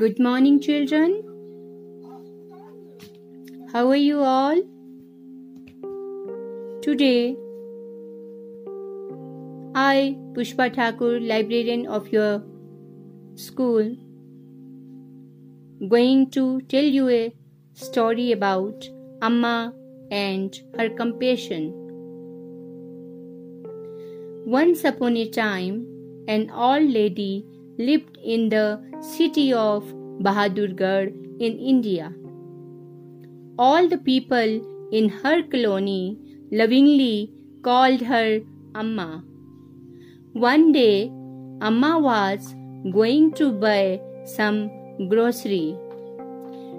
Good morning, children. How are you all? Today, I, Pushpa Thakur, librarian of your school, going to tell you a story about Amma and her compassion. Once upon a time, an old lady lived in the city of Bahadurgarh in India. All the people in her colony lovingly called her Amma. One day, Amma was going to buy some grocery.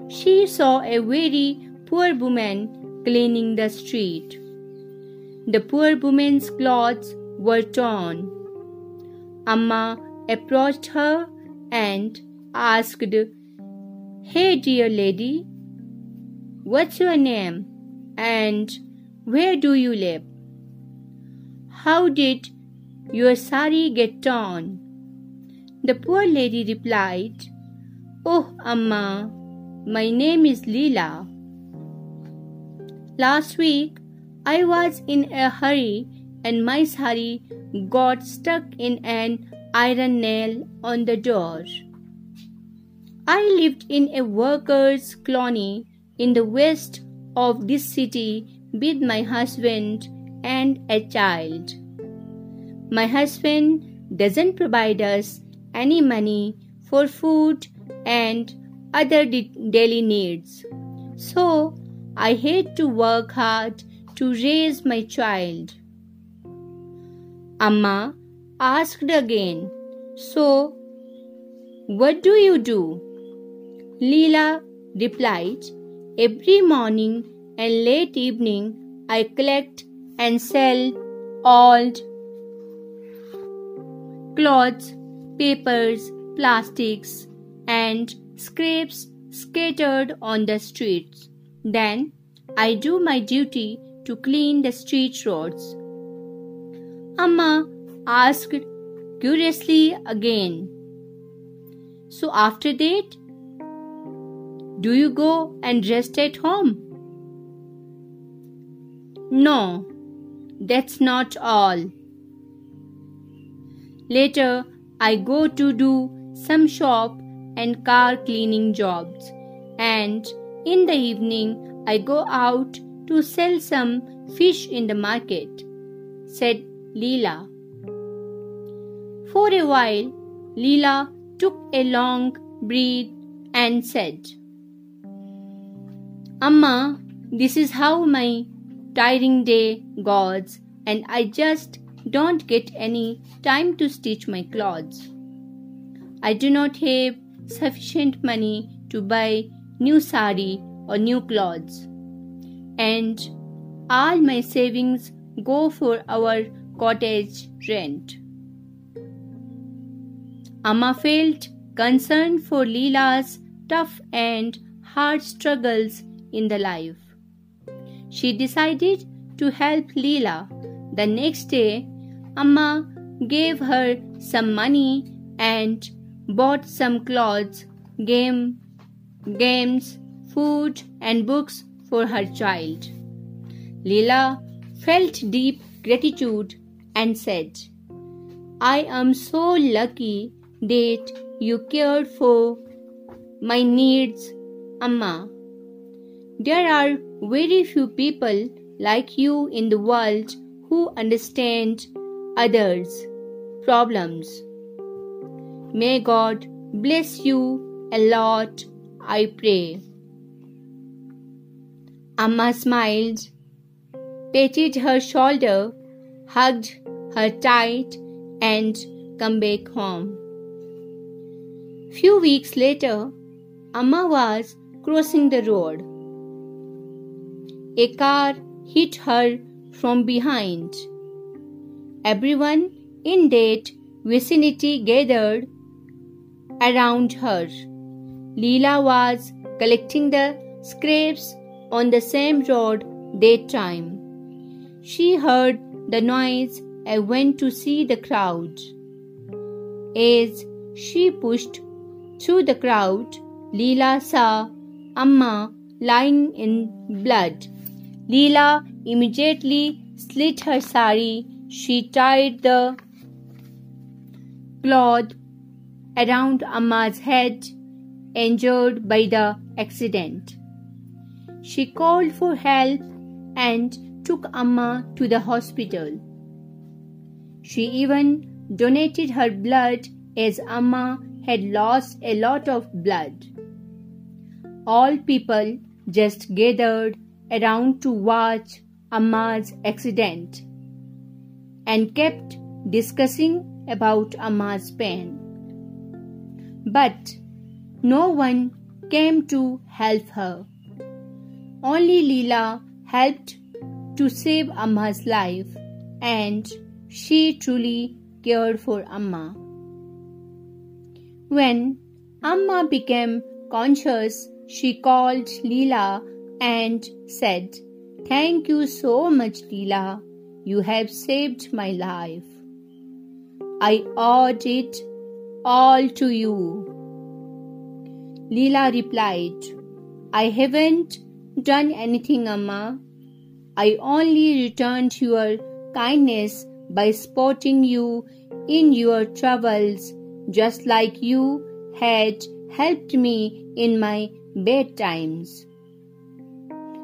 She saw a very poor woman cleaning the street. The poor woman's clothes were torn. Amma approached her and asked, Hey, dear lady, what's your name and where do you live? How did your sari get torn? The poor lady replied, Oh, Amma, my name is Leela. Last week I was in a hurry and my sari got stuck in an iron nail on the door. I lived in a workers' colony in the west of this city with my husband and a child. My husband doesn't provide us any money for food and other daily needs. So I had to work hard to raise my child. Amma asked again, So, what do you do? Leela replied, Every morning and late evening I collect and sell old clothes, papers, plastics, and scraps scattered on the streets. Then I do my duty to clean the street roads. Amma asked curiously again. So after that, do you go and rest at home? No, that's not all. Later, I go to do some shop and car cleaning jobs, and in the evening, I go out to sell some fish in the market, said Leela. For a while, Leela took a long breath and said, Amma, this is how my tiring day goes, and I just don't get any time to stitch my clothes. I do not have sufficient money to buy new sari or new clothes, and all my savings go for our cottage rent. Amma felt concern for Leela's tough and hard struggles in the life. She decided to help Leela. The next day, Amma gave her some money and bought some clothes, game, games, food, and books for her child. Leela felt deep gratitude and said, I am so lucky that you cared for my needs, Amma. There are very few people like you in the world who understand others' problems. May God bless you a lot, I pray. Amma smiled, patted her shoulder, hugged her tight, and come back home. Few weeks later, Amma was crossing the road. A car hit her from behind. Everyone in that vicinity gathered around her. Leela was collecting the scraps on the same road that time. She heard the noise and went to see the crowd. As she pushed Through the crowd, Leela saw Amma lying in blood. Leela immediately slit her sari. She tied the cloth around Amma's head, injured by the accident. She called for help and took Amma to the hospital. She even donated her blood as Amma had lost a lot of blood. All people just gathered around to watch Amma's accident and kept discussing about Amma's pain. But no one came to help her. Only Leela helped to save Amma's life and she truly cared for Amma. When Amma became conscious, she called Leela and said, Thank you so much, Leela. You have saved my life. I owed it all to you. Leela replied, I haven't done anything, Amma. I only returned your kindness by supporting you in your troubles, just like you had helped me in my bad times.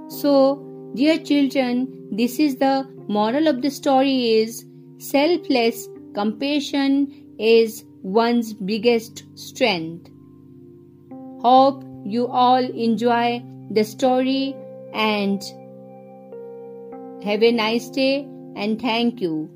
So, dear children, this is the moral of the story is selfless compassion is one's biggest strength. Hope you all enjoy the story and have a nice day and thank you.